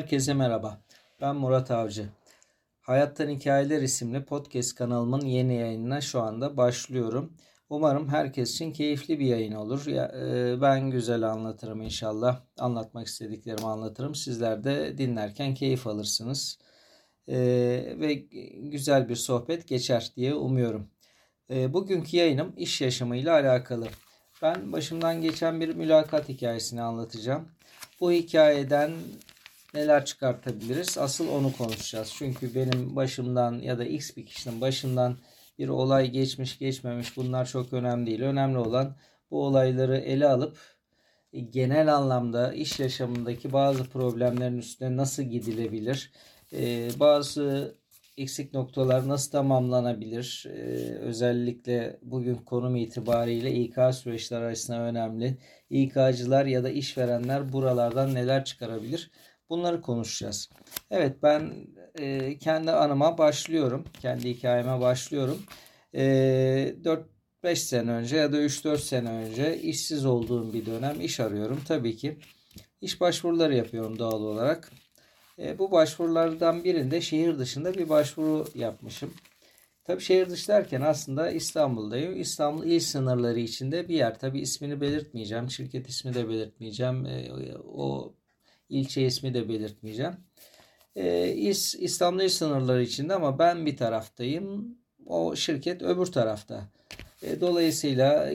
Herkese merhaba. Ben Murat Avcı. Hayattan Hikayeler isimli podcast kanalımın yeni yayınına şu anda başlıyorum. Umarım herkes için keyifli bir yayın olur. E, ben güzel anlatırım inşallah. Anlatmak istediklerimi anlatırım. Sizler de dinlerken keyif alırsınız. E, ve güzel bir sohbet geçer diye umuyorum. E, bugünkü yayınım iş yaşamıyla alakalı. Ben başımdan geçen bir mülakat hikayesini anlatacağım. Bu hikayeden neler çıkartabiliriz? Asıl onu konuşacağız. Çünkü benim başımdan ya da X bir kişinin başından bir olay geçmiş geçmemiş bunlar çok önemli değil. Önemli olan bu olayları ele alıp genel anlamda iş yaşamındaki bazı problemlerin üstüne nasıl gidilebilir? Ee, bazı eksik noktalar nasıl tamamlanabilir? Ee, özellikle bugün konum itibariyle İK süreçleri arasında önemli. İK'cılar ya da işverenler buralardan neler çıkarabilir? Bunları konuşacağız. Evet ben e, kendi anıma başlıyorum. Kendi hikayeme başlıyorum. E, 4-5 sene önce ya da 3-4 sene önce işsiz olduğum bir dönem iş arıyorum. Tabii ki iş başvuruları yapıyorum doğal olarak. E, bu başvurulardan birinde şehir dışında bir başvuru yapmışım. Tabii şehir dışı derken aslında İstanbul'dayım. İstanbul il sınırları içinde bir yer. Tabii ismini belirtmeyeceğim. Şirket ismi de belirtmeyeceğim. E, o ilçe ismi de belirtmeyeceğim. E, İstanbul il sınırları içinde ama ben bir taraftayım. O şirket öbür tarafta. E, dolayısıyla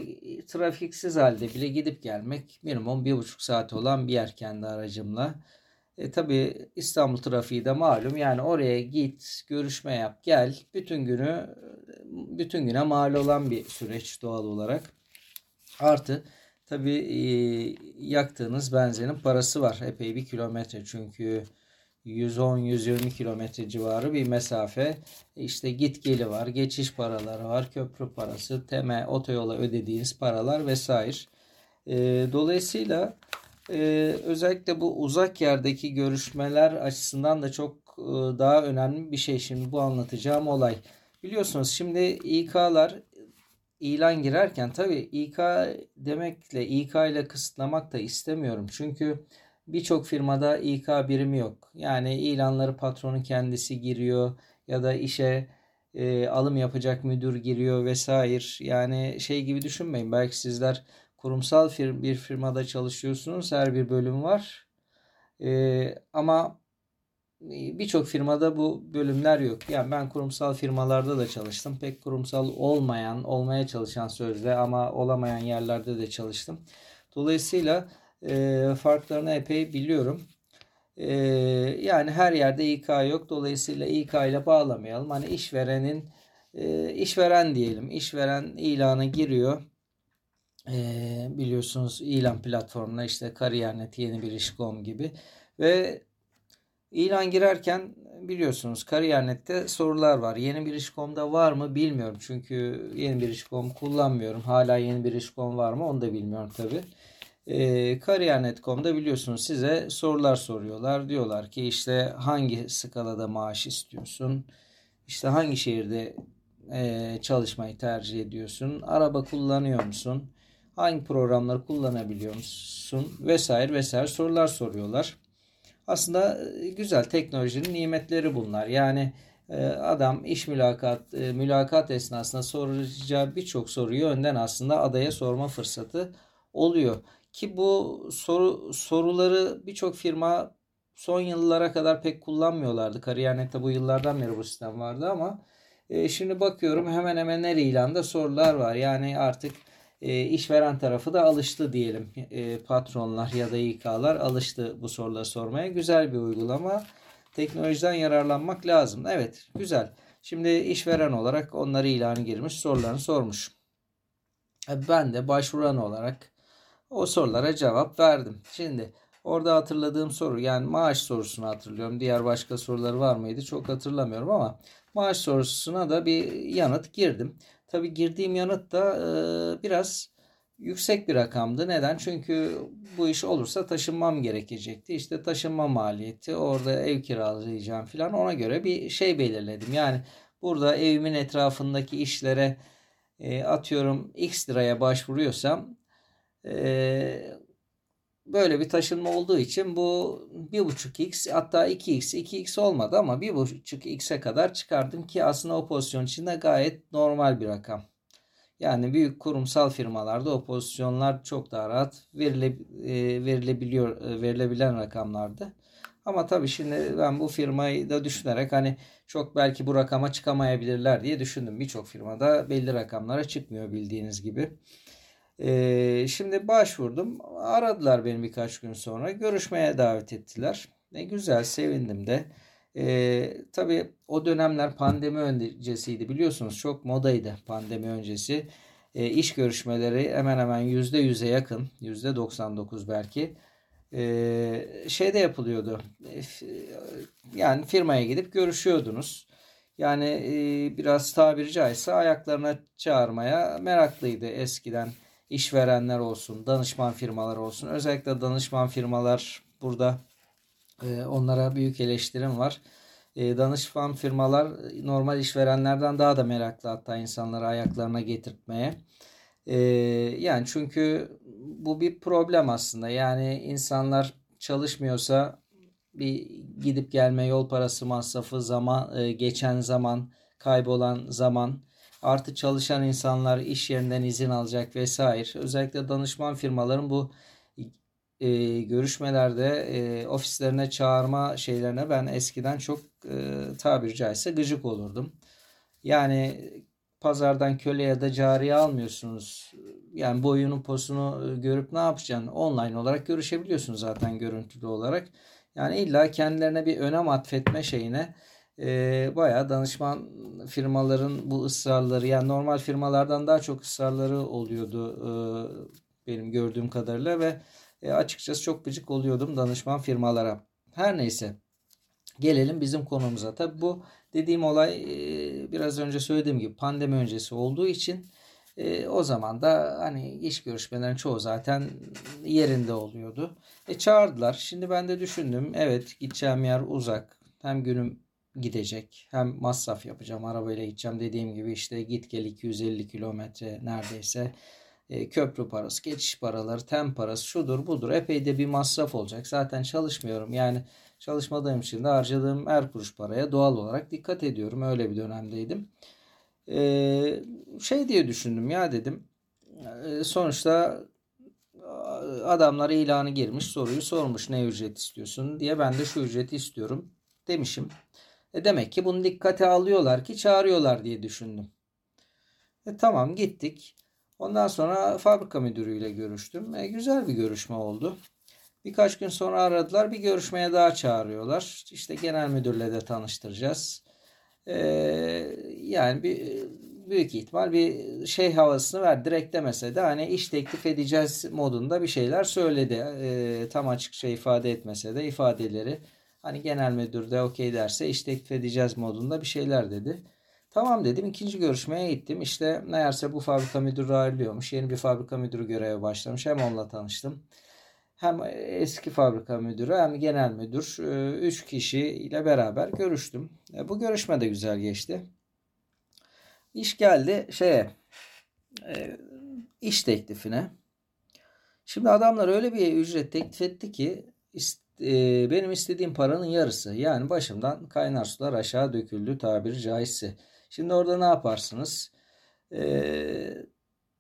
trafiksiz halde bile gidip gelmek minimum bir buçuk saat olan bir yer kendi aracımla. E, tabii İstanbul trafiği de malum. Yani oraya git, görüşme yap, gel. Bütün günü bütün güne mal olan bir süreç doğal olarak. Artı tabii e, yaktığınız benzinin parası var. Epey bir kilometre çünkü 110-120 kilometre civarı bir mesafe. İşte git geli var, geçiş paraları var, köprü parası, teme, otoyola ödediğiniz paralar vesaire. Dolayısıyla özellikle bu uzak yerdeki görüşmeler açısından da çok daha önemli bir şey şimdi bu anlatacağım olay. Biliyorsunuz şimdi İK'lar ilan girerken tabii İK demekle İK ile kısıtlamak da istemiyorum. Çünkü birçok firmada İK birimi yok. Yani ilanları patronun kendisi giriyor ya da işe e, alım yapacak müdür giriyor vesaire. Yani şey gibi düşünmeyin. Belki sizler kurumsal bir firmada çalışıyorsunuz. Her bir bölüm var. E, ama birçok firmada bu bölümler yok. Yani ben kurumsal firmalarda da çalıştım. Pek kurumsal olmayan, olmaya çalışan sözde ama olamayan yerlerde de çalıştım. Dolayısıyla e, farklarını epey biliyorum. E, yani her yerde İK yok. Dolayısıyla İK ile bağlamayalım. Hani işverenin e, işveren diyelim. İşveren ilanı giriyor. E, biliyorsunuz ilan platformuna işte Kariyer.net, Yeni Bir İş.com gibi ve İlan girerken biliyorsunuz Kariyer.net'te sorular var. Yeni bir iş.com'da var mı bilmiyorum. Çünkü yeni bir iş.com kullanmıyorum. Hala yeni bir iş.com var mı onu da bilmiyorum tabi. E, Kariyer.net.com'da biliyorsunuz size sorular soruyorlar. Diyorlar ki işte hangi skalada maaş istiyorsun? İşte hangi şehirde e, çalışmayı tercih ediyorsun? Araba kullanıyor musun? Hangi programları kullanabiliyor musun? Vesaire vesaire sorular soruyorlar. Aslında e, güzel teknolojinin nimetleri bunlar. Yani e, adam iş mülakat e, mülakat esnasında soracağı birçok soruyu önden aslında adaya sorma fırsatı oluyor. Ki bu soru soruları birçok firma son yıllara kadar pek kullanmıyorlardı. Kariyer.net'te bu yıllardan beri bu sistem vardı ama şimdi bakıyorum hemen hemen her ilanda sorular var. Yani artık e, işveren tarafı da alıştı diyelim. E, patronlar ya da İK'lar alıştı bu soruları sormaya. Güzel bir uygulama. Teknolojiden yararlanmak lazım. Evet güzel. Şimdi işveren olarak onları ilanı girmiş sorularını sormuş. E, ben de başvuran olarak o sorulara cevap verdim. Şimdi orada hatırladığım soru yani maaş sorusunu hatırlıyorum. Diğer başka soruları var mıydı çok hatırlamıyorum ama maaş sorusuna da bir yanıt girdim. Tabi girdiğim yanıt da biraz yüksek bir rakamdı. Neden? Çünkü bu iş olursa taşınmam gerekecekti. İşte taşınma maliyeti, orada ev kiralayacağım falan ona göre bir şey belirledim. Yani burada evimin etrafındaki işlere atıyorum x liraya başvuruyorsam böyle bir taşınma olduğu için bu 1.5x hatta 2x 2x olmadı ama 1.5x'e kadar çıkardım ki aslında o pozisyon içinde gayet normal bir rakam. Yani büyük kurumsal firmalarda o pozisyonlar çok daha rahat verile, e, verilebiliyor e, verilebilen rakamlardı. Ama tabii şimdi ben bu firmayı da düşünerek hani çok belki bu rakama çıkamayabilirler diye düşündüm. Birçok firmada belli rakamlara çıkmıyor bildiğiniz gibi. Ee, şimdi başvurdum. Aradılar beni birkaç gün sonra. Görüşmeye davet ettiler. Ne güzel sevindim de. Ee, tabii o dönemler pandemi öncesiydi biliyorsunuz. Çok modaydı pandemi öncesi. Ee, iş görüşmeleri hemen hemen %100'e yakın. %99 belki. Ee, şeyde yapılıyordu. Yani firmaya gidip görüşüyordunuz. Yani e, biraz tabiri caizse ayaklarına çağırmaya meraklıydı eskiden işverenler olsun, danışman firmalar olsun. Özellikle danışman firmalar burada e, onlara büyük eleştirim var. E, danışman firmalar normal işverenlerden daha da meraklı hatta insanları ayaklarına getirtmeye. E, yani çünkü bu bir problem aslında. Yani insanlar çalışmıyorsa bir gidip gelme yol parası masrafı, zaman geçen zaman, kaybolan zaman Artı çalışan insanlar iş yerinden izin alacak vesaire. Özellikle danışman firmaların bu e, görüşmelerde e, ofislerine çağırma şeylerine ben eskiden çok e, tabiri caizse gıcık olurdum. Yani pazardan köle ya da cariye almıyorsunuz. Yani boyunun posunu görüp ne yapacaksın? Online olarak görüşebiliyorsunuz zaten görüntülü olarak. Yani illa kendilerine bir önem atfetme şeyine e, bayağı danışman firmaların bu ısrarları yani normal firmalardan daha çok ısrarları oluyordu e, benim gördüğüm kadarıyla ve e, açıkçası çok gıcık oluyordum danışman firmalara. Her neyse gelelim bizim konumuza. Tabi bu dediğim olay e, biraz önce söylediğim gibi pandemi öncesi olduğu için e, o zaman da hani iş görüşmelerin çoğu zaten yerinde oluyordu. E çağırdılar. Şimdi ben de düşündüm. Evet gideceğim yer uzak. Hem günüm gidecek. Hem masraf yapacağım. Arabayla gideceğim. Dediğim gibi işte git gel 250 kilometre neredeyse. E, köprü parası, geçiş paraları, tem parası şudur budur. Epey de bir masraf olacak. Zaten çalışmıyorum. Yani çalışmadığım için de harcadığım her kuruş paraya doğal olarak dikkat ediyorum. Öyle bir dönemdeydim. E, şey diye düşündüm ya dedim. E, sonuçta adamlar ilanı girmiş soruyu sormuş ne ücret istiyorsun diye ben de şu ücreti istiyorum demişim. E demek ki bunu dikkate alıyorlar ki çağırıyorlar diye düşündüm. E tamam gittik. Ondan sonra fabrika müdürüyle görüştüm. E, güzel bir görüşme oldu. Birkaç gün sonra aradılar. Bir görüşmeye daha çağırıyorlar. İşte genel müdürle de tanıştıracağız. E, yani bir büyük ihtimal bir şey havasını ver. Direkt demese de hani iş teklif edeceğiz modunda bir şeyler söyledi. E, tam açıkça ifade etmese de ifadeleri Hani genel müdür de okey derse iş teklif edeceğiz modunda bir şeyler dedi. Tamam dedim. İkinci görüşmeye gittim. İşte meğerse bu fabrika müdürü ayrılıyormuş. Yeni bir fabrika müdürü göreve başlamış. Hem onunla tanıştım. Hem eski fabrika müdürü hem genel müdür. E, üç kişi ile beraber görüştüm. E, bu görüşme de güzel geçti. İş geldi şeye e, iş teklifine. Şimdi adamlar öyle bir ücret teklif etti ki e, benim istediğim paranın yarısı. Yani başımdan kaynar sular aşağı döküldü tabiri caizse. Şimdi orada ne yaparsınız? E,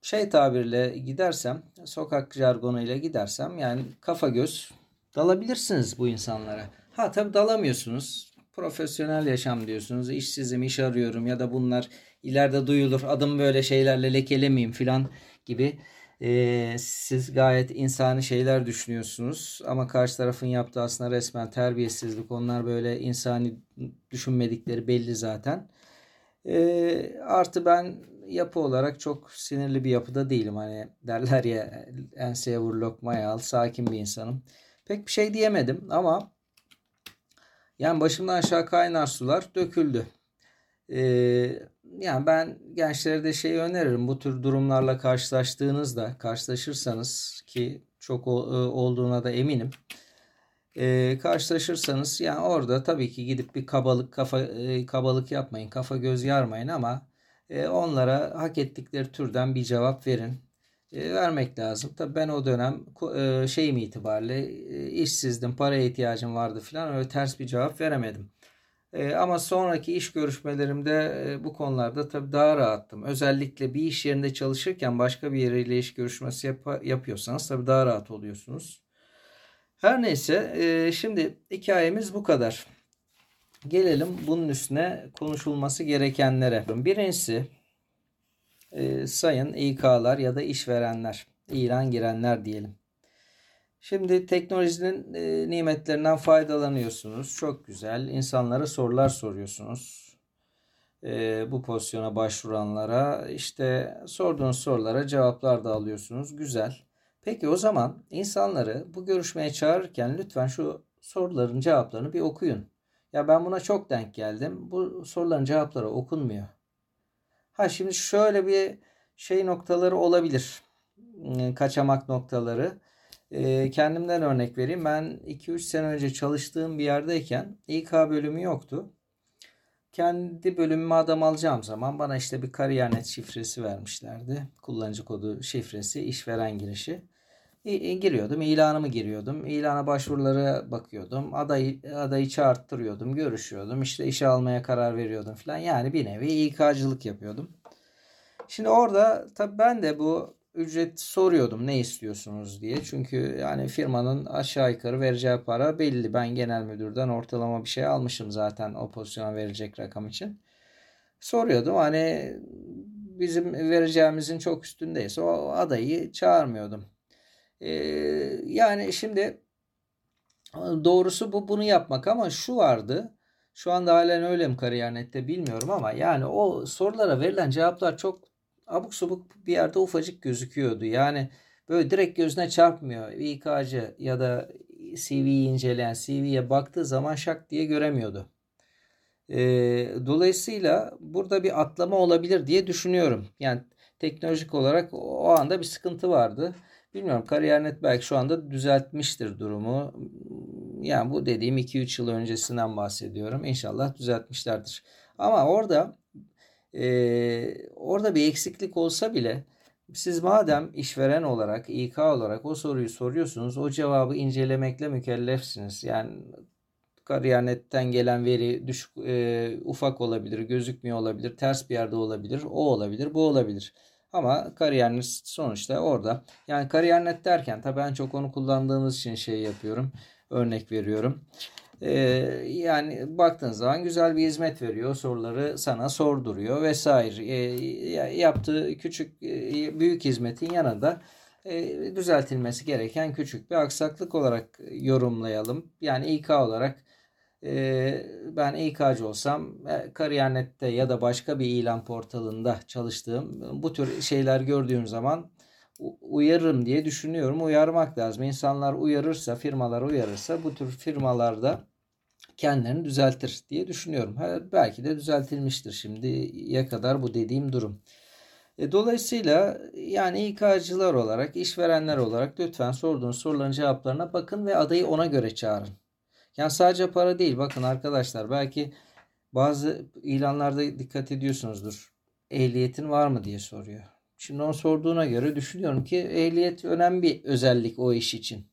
şey tabirle gidersem, sokak jargonuyla gidersem yani kafa göz dalabilirsiniz bu insanlara. Ha tabi dalamıyorsunuz. Profesyonel yaşam diyorsunuz. İşsizim, iş arıyorum ya da bunlar ileride duyulur. Adım böyle şeylerle lekelemeyeyim filan gibi ee, siz gayet insani şeyler düşünüyorsunuz ama karşı tarafın yaptığı aslında resmen terbiyesizlik. Onlar böyle insani düşünmedikleri belli zaten. Ee, artı ben yapı olarak çok sinirli bir yapıda değilim. Hani derler ya enseye vur lokmaya al sakin bir insanım. Pek bir şey diyemedim ama yani başımdan aşağı kaynar sular döküldü. Ee, yani ben gençlere de şey öneririm. Bu tür durumlarla karşılaştığınızda, karşılaşırsanız ki çok e, olduğuna da eminim. E, karşılaşırsanız yani orada tabii ki gidip bir kabalık kafa e, kabalık yapmayın, kafa göz yarmayın ama e, onlara hak ettikleri türden bir cevap verin. e, vermek lazım. Tabii ben o dönem e, şeyim itibariyle e, işsizdim, paraya ihtiyacım vardı falan öyle ters bir cevap veremedim. E, ama sonraki iş görüşmelerimde e, bu konularda tabii daha rahattım. Özellikle bir iş yerinde çalışırken başka bir yeriyle iş görüşmesi yap yapıyorsanız tabii daha rahat oluyorsunuz. Her neyse e, şimdi hikayemiz bu kadar. Gelelim bunun üstüne konuşulması gerekenlere. Birincisi e, sayın İK'lar ya da işverenler, ilan girenler diyelim. Şimdi teknolojinin e, nimetlerinden faydalanıyorsunuz. Çok güzel. İnsanlara sorular soruyorsunuz. E, bu pozisyona başvuranlara işte sorduğunuz sorulara cevaplar da alıyorsunuz. Güzel. Peki o zaman insanları bu görüşmeye çağırırken lütfen şu soruların cevaplarını bir okuyun. Ya ben buna çok denk geldim. Bu soruların cevapları okunmuyor. Ha şimdi şöyle bir şey noktaları olabilir. Hmm, kaçamak noktaları. Ee, kendimden örnek vereyim. Ben 2-3 sene önce çalıştığım bir yerdeyken İK bölümü yoktu. Kendi bölümüme adam alacağım zaman bana işte bir kariyer şifresi vermişlerdi. Kullanıcı kodu şifresi, işveren girişi giriyordum. ilanımı giriyordum. İlana başvurulara bakıyordum. Adayı, adayı çağırttırıyordum. Görüşüyordum. İşte işe almaya karar veriyordum falan. Yani bir nevi İK'cılık yapıyordum. Şimdi orada tabii ben de bu ücret soruyordum ne istiyorsunuz diye. Çünkü yani firmanın aşağı yukarı vereceği para belli. Ben genel müdürden ortalama bir şey almışım zaten o pozisyona verilecek rakam için. Soruyordum hani bizim vereceğimizin çok üstündeyse o adayı çağırmıyordum. Ee, yani şimdi doğrusu bu bunu yapmak ama şu vardı. Şu anda halen öyle mi Kariyernet'te bilmiyorum ama yani o sorulara verilen cevaplar çok abuk subuk bir yerde ufacık gözüküyordu. Yani böyle direkt gözüne çarpmıyor. İK'cı ya da CV'yi inceleyen CV'ye baktığı zaman şak diye göremiyordu. E, dolayısıyla burada bir atlama olabilir diye düşünüyorum. Yani teknolojik olarak o anda bir sıkıntı vardı. Bilmiyorum Kariyernet belki şu anda düzeltmiştir durumu. Yani bu dediğim 2-3 yıl öncesinden bahsediyorum. İnşallah düzeltmişlerdir. Ama orada e, orada bir eksiklik olsa bile siz madem işveren olarak, İK olarak o soruyu soruyorsunuz, o cevabı incelemekle mükellefsiniz. Yani Kariyernet'ten gelen veri düşük, e, ufak olabilir, gözükmüyor olabilir, ters bir yerde olabilir, o olabilir, bu olabilir. Ama kariyeriniz sonuçta orada. Yani kariyernet derken tabii en çok onu kullandığımız için şey yapıyorum. Örnek veriyorum. Ee, yani baktığın zaman güzel bir hizmet veriyor. Soruları sana sorduruyor vesaire. Ee, yaptığı küçük e, büyük hizmetin yanında e, düzeltilmesi gereken küçük bir aksaklık olarak yorumlayalım. Yani İK olarak ee, ben İK'cı olsam e, Kariyernet'te ya da başka bir ilan portalında çalıştığım bu tür şeyler gördüğüm zaman uyarırım diye düşünüyorum. Uyarmak lazım. İnsanlar uyarırsa, firmalar uyarırsa bu tür firmalarda kendilerini düzeltir diye düşünüyorum. Belki de düzeltilmiştir şimdiye kadar bu dediğim durum. E, dolayısıyla yani İK'cılar olarak, işverenler olarak lütfen sorduğunuz soruların cevaplarına bakın ve adayı ona göre çağırın. Yani sadece para değil. Bakın arkadaşlar belki bazı ilanlarda dikkat ediyorsunuzdur. Ehliyetin var mı diye soruyor. Şimdi onu sorduğuna göre düşünüyorum ki ehliyet önemli bir özellik o iş için.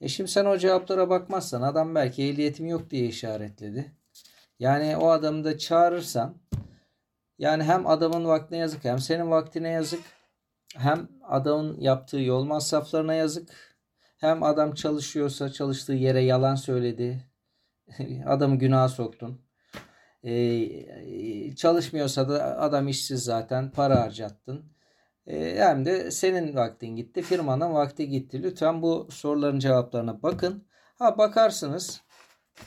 E şimdi sen o cevaplara bakmazsan adam belki ehliyetim yok diye işaretledi. Yani o adamı da çağırırsan yani hem adamın vaktine yazık hem senin vaktine yazık hem adamın yaptığı yol masraflarına yazık hem adam çalışıyorsa çalıştığı yere yalan söyledi. Adamı günaha soktun. Ee, çalışmıyorsa da adam işsiz zaten para harcattın. Ee, hem de senin vaktin gitti. Firmanın vakti gitti. Lütfen bu soruların cevaplarına bakın. Ha bakarsınız.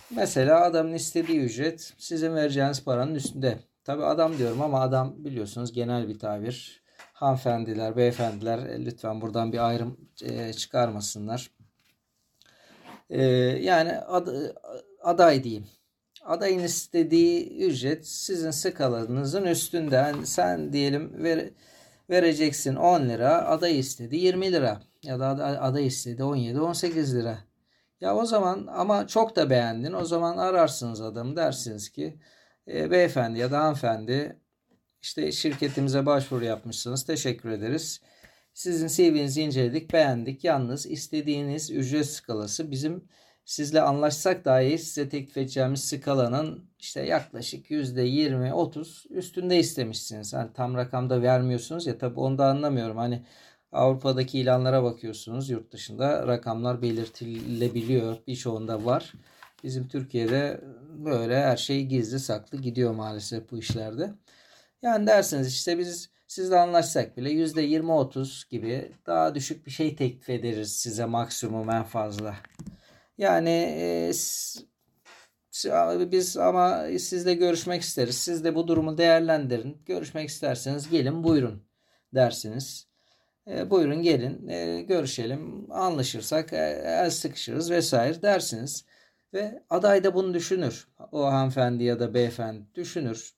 Mesela adamın istediği ücret sizin vereceğiniz paranın üstünde. Tabi adam diyorum ama adam biliyorsunuz genel bir tabir hanımefendiler, beyefendiler e, lütfen buradan bir ayrım e, çıkarmasınlar. E, yani ad, aday diyeyim. Adayın istediği ücret sizin skalanızın üstünde. Yani sen diyelim ver, vereceksin 10 lira, aday istedi 20 lira ya da aday istedi 17 18 lira. Ya o zaman ama çok da beğendin. O zaman ararsınız adamı dersiniz ki e, beyefendi ya da hanımefendi işte şirketimize başvuru yapmışsınız. Teşekkür ederiz. Sizin CV'nizi inceledik, beğendik. Yalnız istediğiniz ücret skalası bizim sizle anlaşsak dahi size teklif edeceğimiz skalanın işte yaklaşık %20-30 üstünde istemişsiniz. Hani tam rakamda vermiyorsunuz ya tabii onu da anlamıyorum. Hani Avrupa'daki ilanlara bakıyorsunuz yurt dışında rakamlar belirtilebiliyor. Birçoğunda var. Bizim Türkiye'de böyle her şey gizli saklı gidiyor maalesef bu işlerde. Yani dersiniz işte biz sizle anlaşsak bile %20-30 gibi daha düşük bir şey teklif ederiz size maksimum en fazla. Yani e, biz ama sizle görüşmek isteriz. Siz de bu durumu değerlendirin. Görüşmek isterseniz gelin buyurun dersiniz. E, buyurun gelin e, görüşelim anlaşırsak e, el sıkışırız vesaire dersiniz. Ve aday da bunu düşünür. O hanımefendi ya da beyefendi düşünür.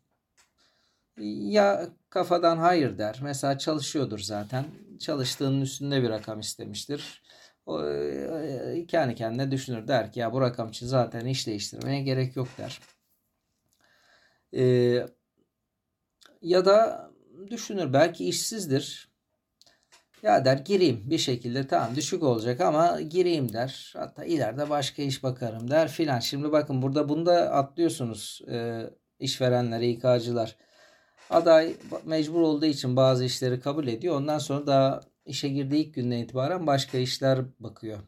Ya kafadan hayır der. Mesela çalışıyordur zaten. Çalıştığının üstünde bir rakam istemiştir. O, e, kendi kendine düşünür. Der ki ya bu rakam için zaten iş değiştirmeye gerek yok der. Ee, ya da düşünür belki işsizdir. Ya der gireyim bir şekilde tamam düşük olacak ama gireyim der. Hatta ileride başka iş bakarım der filan. Şimdi bakın burada bunda atlıyorsunuz e, işverenler, İK'cılar. Aday mecbur olduğu için bazı işleri kabul ediyor. Ondan sonra daha işe girdiği ilk günden itibaren başka işler bakıyor.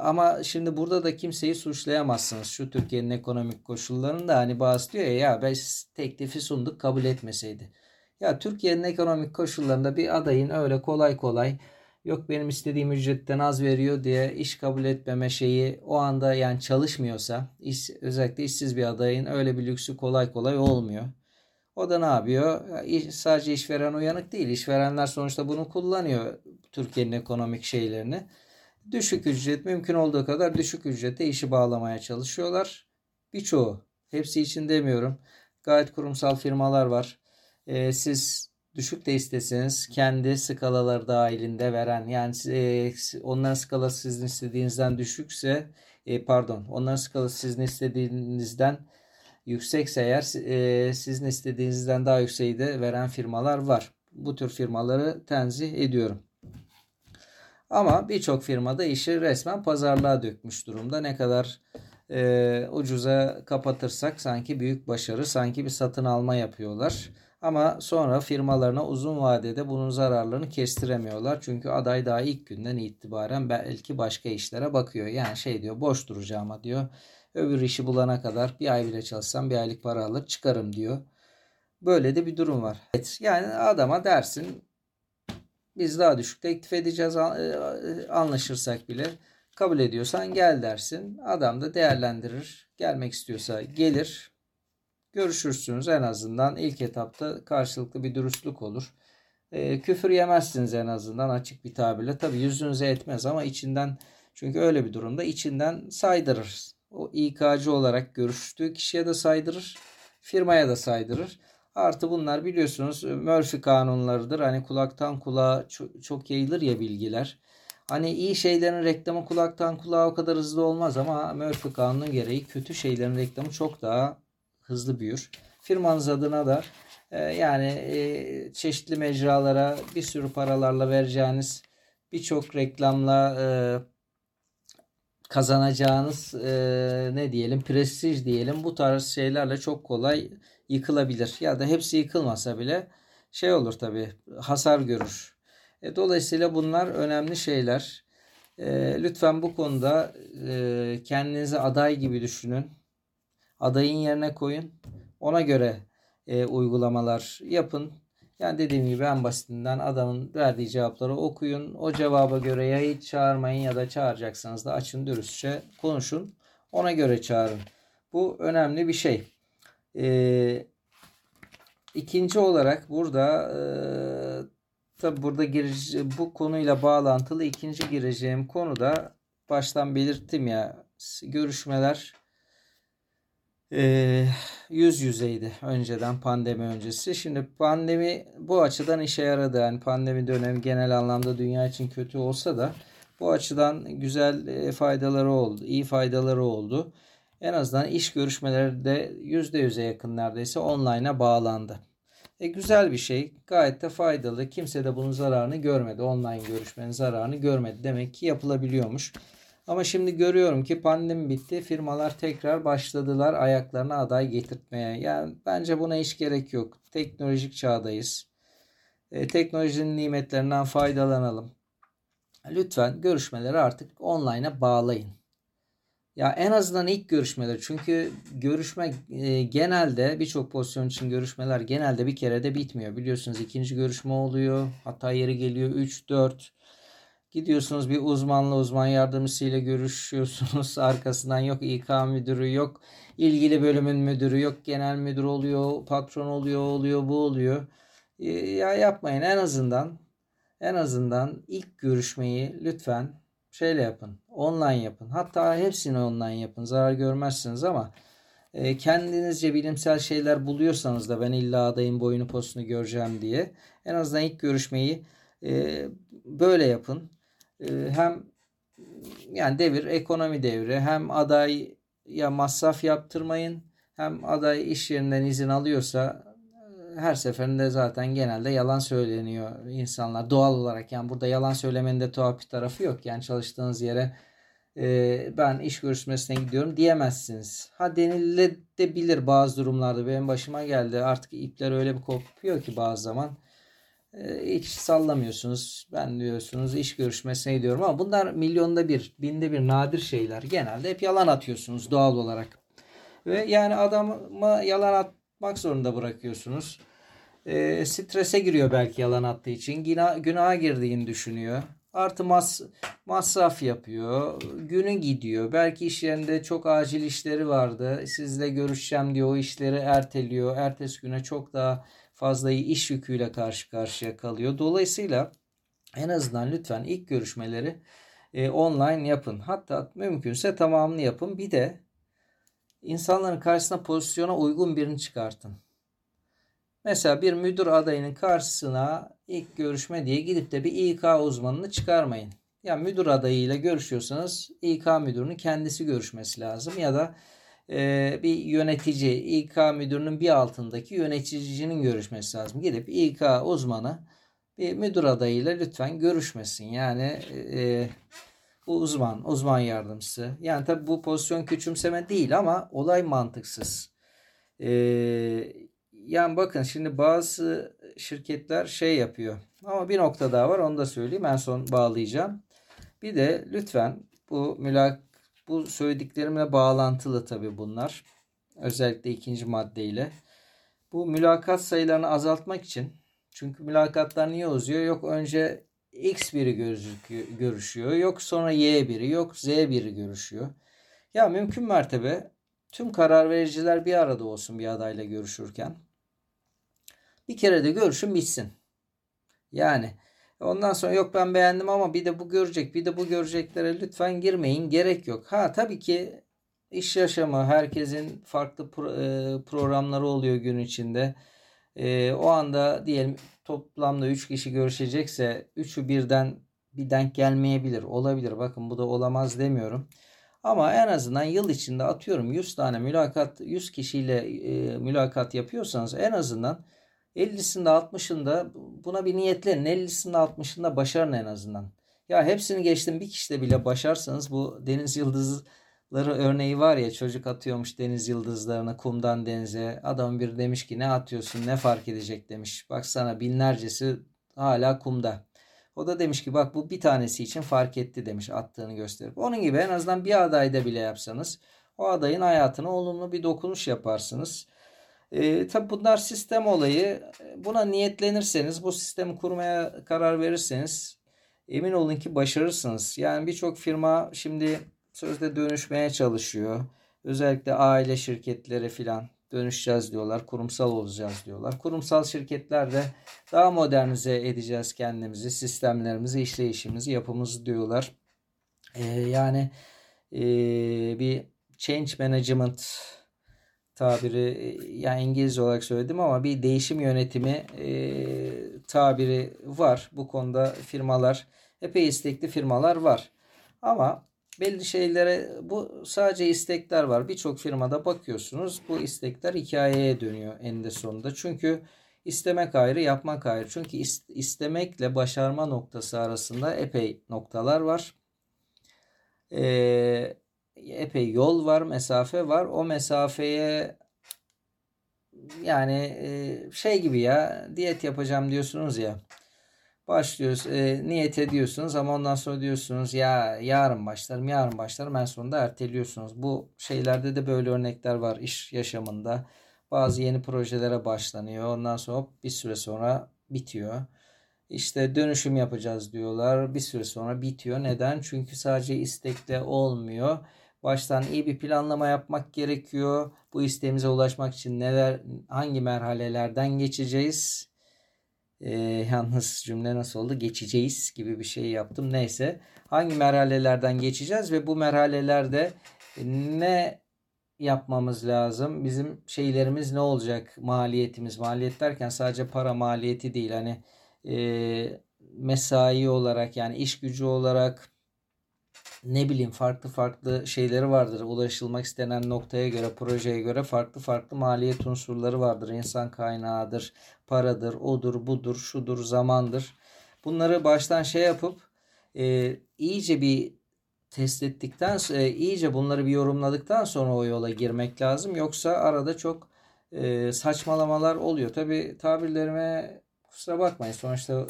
Ama şimdi burada da kimseyi suçlayamazsınız. Şu Türkiye'nin ekonomik koşullarında hani bazı diyor ya, ya biz teklifi sunduk kabul etmeseydi. Ya Türkiye'nin ekonomik koşullarında bir adayın öyle kolay kolay yok benim istediğim ücretten az veriyor diye iş kabul etmeme şeyi o anda yani çalışmıyorsa iş, özellikle işsiz bir adayın öyle bir lüksü kolay kolay olmuyor. O da ne yapıyor? Sadece işveren uyanık değil. İşverenler sonuçta bunu kullanıyor Türkiye'nin ekonomik şeylerini. Düşük ücret mümkün olduğu kadar düşük ücrete işi bağlamaya çalışıyorlar. Birçoğu. Hepsi için demiyorum. Gayet kurumsal firmalar var. Ee, siz düşük de isteseniz kendi skalaları dahilinde veren yani e, onların skalası sizin istediğinizden düşükse e, pardon onların skalası sizin istediğinizden yüksekse eğer e, sizin istediğinizden daha yükseği de veren firmalar var. Bu tür firmaları tenzih ediyorum. Ama birçok firmada işi resmen pazarlığa dökmüş durumda. Ne kadar e, ucuza kapatırsak sanki büyük başarı, sanki bir satın alma yapıyorlar. Ama sonra firmalarına uzun vadede bunun zararlarını kestiremiyorlar. Çünkü aday daha ilk günden itibaren belki başka işlere bakıyor. Yani şey diyor boş duracağıma diyor Öbür işi bulana kadar bir ay bile çalışsam bir aylık para alır çıkarım diyor. Böyle de bir durum var. Evet, yani adama dersin biz daha düşük teklif edeceğiz e, anlaşırsak bile kabul ediyorsan gel dersin. Adam da değerlendirir. Gelmek istiyorsa gelir. Görüşürsünüz en azından ilk etapta karşılıklı bir dürüstlük olur. E, küfür yemezsiniz en azından açık bir tabirle. Tabi yüzünüze etmez ama içinden çünkü öyle bir durumda içinden saydırır o İK'cı olarak görüştüğü kişiye de saydırır, firmaya da saydırır. Artı bunlar biliyorsunuz Murphy kanunlarıdır. Hani kulaktan kulağa çok, çok yayılır ya bilgiler. Hani iyi şeylerin reklamı kulaktan kulağa o kadar hızlı olmaz ama Murphy kanunu gereği kötü şeylerin reklamı çok daha hızlı büyür. Firmanız adına da e, yani e, çeşitli mecralara bir sürü paralarla vereceğiniz birçok reklamla e, kazanacağınız e, ne diyelim prestij diyelim bu tarz şeylerle çok kolay yıkılabilir. Ya da hepsi yıkılmasa bile şey olur tabi hasar görür. E, dolayısıyla bunlar önemli şeyler. E, lütfen bu konuda e, kendinizi aday gibi düşünün. Adayın yerine koyun. Ona göre e, uygulamalar yapın. Yani dediğim gibi en basitinden adamın verdiği cevapları okuyun. O cevaba göre ya hiç çağırmayın ya da çağıracaksanız da açın dürüstçe konuşun. Ona göre çağırın. Bu önemli bir şey. Ee, ikinci olarak burada e, tabi burada girece, bu konuyla bağlantılı ikinci gireceğim konu da baştan belirttim ya görüşmeler e, yüz yüzeydi önceden pandemi öncesi. Şimdi pandemi bu açıdan işe yaradı. Yani pandemi dönemi genel anlamda dünya için kötü olsa da bu açıdan güzel e, faydaları oldu. iyi faydaları oldu. En azından iş görüşmeleri de %100'e yakın neredeyse online'a bağlandı. E, güzel bir şey. Gayet de faydalı. Kimse de bunun zararını görmedi. Online görüşmenin zararını görmedi. Demek ki yapılabiliyormuş. Ama şimdi görüyorum ki pandemi bitti. Firmalar tekrar başladılar ayaklarına aday getirtmeye. Yani bence buna hiç gerek yok. Teknolojik çağdayız. E, teknolojinin nimetlerinden faydalanalım. Lütfen görüşmeleri artık online'a bağlayın. Ya en azından ilk görüşmeler çünkü görüşme e, genelde birçok pozisyon için görüşmeler genelde bir kere de bitmiyor. Biliyorsunuz ikinci görüşme oluyor. Hatta yeri geliyor 3 4 Gidiyorsunuz bir uzmanla uzman yardımcısıyla görüşüyorsunuz. Arkasından yok İK müdürü yok ilgili bölümün müdürü yok genel müdür oluyor patron oluyor oluyor bu oluyor. E, ya yapmayın en azından en azından ilk görüşmeyi lütfen şeyle yapın. Online yapın. Hatta hepsini online yapın. Zarar görmezsiniz ama e, kendinizce bilimsel şeyler buluyorsanız da ben illa adayın boyunu postunu göreceğim diye en azından ilk görüşmeyi e, böyle yapın. E, hem yani devir ekonomi devri hem aday ya masraf yaptırmayın hem aday iş yerinden izin alıyorsa her seferinde zaten genelde yalan söyleniyor insanlar doğal olarak. Yani burada yalan söylemenin de tuhaf bir tarafı yok. Yani çalıştığınız yere e, ben iş görüşmesine gidiyorum diyemezsiniz. Ha denilebilir bazı durumlarda. Benim başıma geldi. Artık ipler öyle bir kopuyor ki bazı zaman. E, hiç sallamıyorsunuz. Ben diyorsunuz iş görüşmesine gidiyorum ama bunlar milyonda bir, binde bir nadir şeyler. Genelde hep yalan atıyorsunuz doğal olarak. Ve yani adama yalan atmak zorunda bırakıyorsunuz e, strese giriyor belki yalan attığı için. Günah, günaha girdiğini düşünüyor. Artı mas, masraf yapıyor. Günü gidiyor. Belki iş yerinde çok acil işleri vardı. Sizle görüşeceğim diyor. O işleri erteliyor. Ertesi güne çok daha fazla iş yüküyle karşı karşıya kalıyor. Dolayısıyla en azından lütfen ilk görüşmeleri e, online yapın. Hatta mümkünse tamamını yapın. Bir de insanların karşısına pozisyona uygun birini çıkartın. Mesela bir müdür adayının karşısına ilk görüşme diye gidip de bir İK uzmanını çıkarmayın. Ya yani müdür adayıyla görüşüyorsanız İK müdürünün kendisi görüşmesi lazım ya da e, bir yönetici İK müdürünün bir altındaki yöneticinin görüşmesi lazım. Gidip İK uzmanı bir müdür adayıyla lütfen görüşmesin. Yani e, uzman, uzman yardımcısı. Yani tabi bu pozisyon küçümseme değil ama olay mantıksız. Eee yani bakın şimdi bazı şirketler şey yapıyor. Ama bir nokta daha var onu da söyleyeyim. En son bağlayacağım. Bir de lütfen bu mülak bu söylediklerimle bağlantılı tabii bunlar. Özellikle ikinci maddeyle. Bu mülakat sayılarını azaltmak için çünkü mülakatlar niye uzuyor? Yok önce X biri görüşüyor. Yok sonra Y biri. Yok Z biri görüşüyor. Ya mümkün mertebe tüm karar vericiler bir arada olsun bir adayla görüşürken. Bir kere de görüşün bitsin. Yani ondan sonra yok ben beğendim ama bir de bu görecek bir de bu göreceklere lütfen girmeyin. Gerek yok. Ha tabii ki iş yaşamı herkesin farklı pro, e, programları oluyor gün içinde. E, o anda diyelim toplamda 3 kişi görüşecekse 3'ü birden bir denk gelmeyebilir. Olabilir. Bakın bu da olamaz demiyorum. Ama en azından yıl içinde atıyorum 100 tane mülakat 100 kişiyle e, mülakat yapıyorsanız en azından 50'sinde 60'ında buna bir niyetlenin. 50'sinde 60'ında başarın en azından. Ya hepsini geçtim bir kişide bile başarsanız bu deniz yıldızları örneği var ya çocuk atıyormuş deniz yıldızlarını kumdan denize. Adam bir demiş ki ne atıyorsun ne fark edecek demiş. Baksana binlercesi hala kumda. O da demiş ki bak bu bir tanesi için fark etti demiş attığını gösterip. Onun gibi en azından bir adayda bile yapsanız o adayın hayatına olumlu bir dokunuş yaparsınız. E, tabi bunlar sistem olayı. Buna niyetlenirseniz, bu sistemi kurmaya karar verirseniz emin olun ki başarırsınız. Yani birçok firma şimdi sözde dönüşmeye çalışıyor. Özellikle aile şirketleri filan dönüşeceğiz diyorlar. Kurumsal olacağız diyorlar. Kurumsal şirketlerde daha modernize edeceğiz kendimizi, sistemlerimizi, işleyişimizi, yapımızı diyorlar. Ee, yani e, bir change management tabiri yani İngilizce olarak söyledim ama bir değişim yönetimi e, tabiri var. Bu konuda firmalar epey istekli firmalar var. Ama belli şeylere bu sadece istekler var. Birçok firmada bakıyorsunuz bu istekler hikayeye dönüyor eninde sonunda. Çünkü İstemek ayrı, yapmak ayrı. Çünkü istemekle başarma noktası arasında epey noktalar var. Ee, epey yol var, mesafe var. O mesafeye yani e, şey gibi ya diyet yapacağım diyorsunuz ya. Başlıyoruz, e, niyet ediyorsunuz ama ondan sonra diyorsunuz ya yarın başlarım, yarın başlarım en sonunda erteliyorsunuz. Bu şeylerde de böyle örnekler var iş yaşamında. Bazı yeni projelere başlanıyor. Ondan sonra bir süre sonra bitiyor. İşte dönüşüm yapacağız diyorlar. Bir süre sonra bitiyor. Neden? Çünkü sadece istekle olmuyor. Baştan iyi bir planlama yapmak gerekiyor. Bu isteğimize ulaşmak için neler, hangi merhalelerden geçeceğiz? Ee, yalnız cümle nasıl oldu? Geçeceğiz gibi bir şey yaptım. Neyse. Hangi merhalelerden geçeceğiz ve bu merhalelerde ne yapmamız lazım? Bizim şeylerimiz ne olacak? Maliyetimiz. Maliyet derken sadece para maliyeti değil. Hani e, mesai olarak yani iş gücü olarak ne bileyim farklı farklı şeyleri vardır. Ulaşılmak istenen noktaya göre, projeye göre farklı farklı maliyet unsurları vardır. İnsan kaynağıdır, paradır, odur, budur, şudur, zamandır. Bunları baştan şey yapıp e, iyice bir test ettikten e, iyice bunları bir yorumladıktan sonra o yola girmek lazım. Yoksa arada çok e, saçmalamalar oluyor. Tabi tabirlerime kusura bakmayın. Sonuçta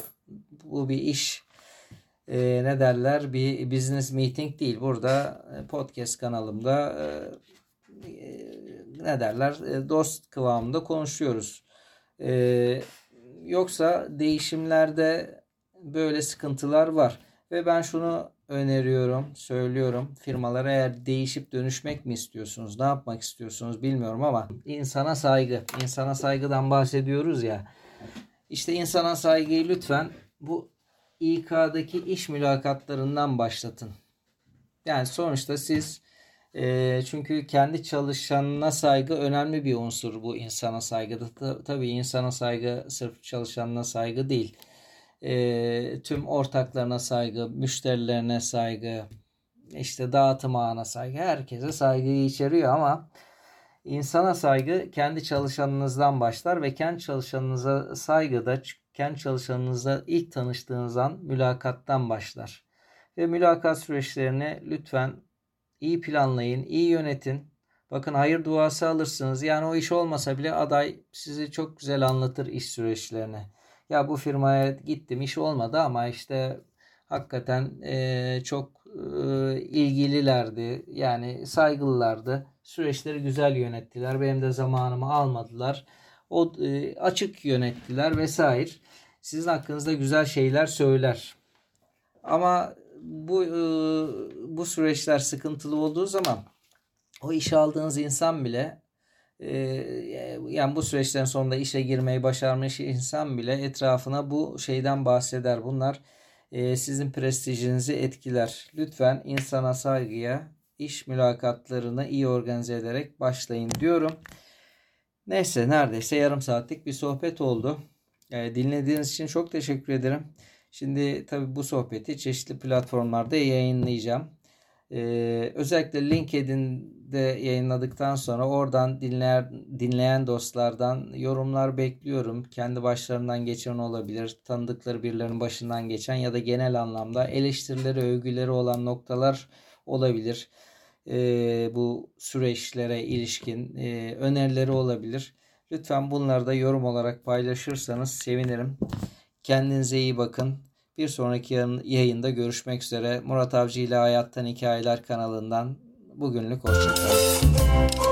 bu bir iş e, ne derler bir business meeting değil. Burada e, podcast kanalımda e, e, ne derler e, dost kıvamında konuşuyoruz. E, yoksa değişimlerde böyle sıkıntılar var. Ve ben şunu öneriyorum, söylüyorum. Firmalara eğer değişip dönüşmek mi istiyorsunuz, ne yapmak istiyorsunuz bilmiyorum ama insana saygı, insana saygıdan bahsediyoruz ya. İşte insana saygıyı lütfen bu İK'daki iş mülakatlarından başlatın. Yani sonuçta siz e, çünkü kendi çalışanına saygı önemli bir unsur bu insana saygıda. Tabii insana saygı sırf çalışanına saygı değil e, tüm ortaklarına saygı, müşterilerine saygı, işte dağıtım ağına saygı, herkese saygıyı içeriyor ama insana saygı kendi çalışanınızdan başlar ve kendi çalışanınıza saygı da kendi çalışanınızla ilk tanıştığınız an mülakattan başlar. Ve mülakat süreçlerini lütfen iyi planlayın, iyi yönetin. Bakın hayır duası alırsınız. Yani o iş olmasa bile aday sizi çok güzel anlatır iş süreçlerini ya bu firmaya gittim iş olmadı ama işte hakikaten e, çok e, ilgililerdi. Yani saygılılardı. Süreçleri güzel yönettiler. Benim de zamanımı almadılar. O e, açık yönettiler vesaire. Sizin hakkınızda güzel şeyler söyler. Ama bu e, bu süreçler sıkıntılı olduğu zaman o işe aldığınız insan bile yani bu süreçten sonunda işe girmeyi başarmış insan bile etrafına bu şeyden bahseder. Bunlar e, sizin prestijinizi etkiler. Lütfen insana saygıya, iş mülakatlarını iyi organize ederek başlayın diyorum. Neyse neredeyse yarım saatlik bir sohbet oldu. Yani dinlediğiniz için çok teşekkür ederim. Şimdi tabi bu sohbeti çeşitli platformlarda yayınlayacağım. Ee, özellikle LinkedIn'de yayınladıktan sonra oradan dinleyen, dinleyen dostlardan yorumlar bekliyorum. Kendi başlarından geçen olabilir, tanıdıkları birilerinin başından geçen ya da genel anlamda eleştirileri, övgüleri olan noktalar olabilir. Ee, bu süreçlere ilişkin e, önerileri olabilir. Lütfen bunları da yorum olarak paylaşırsanız sevinirim. Kendinize iyi bakın. Bir sonraki yayında görüşmek üzere. Murat Avcı ile Hayattan Hikayeler kanalından bugünlük hoşçakalın.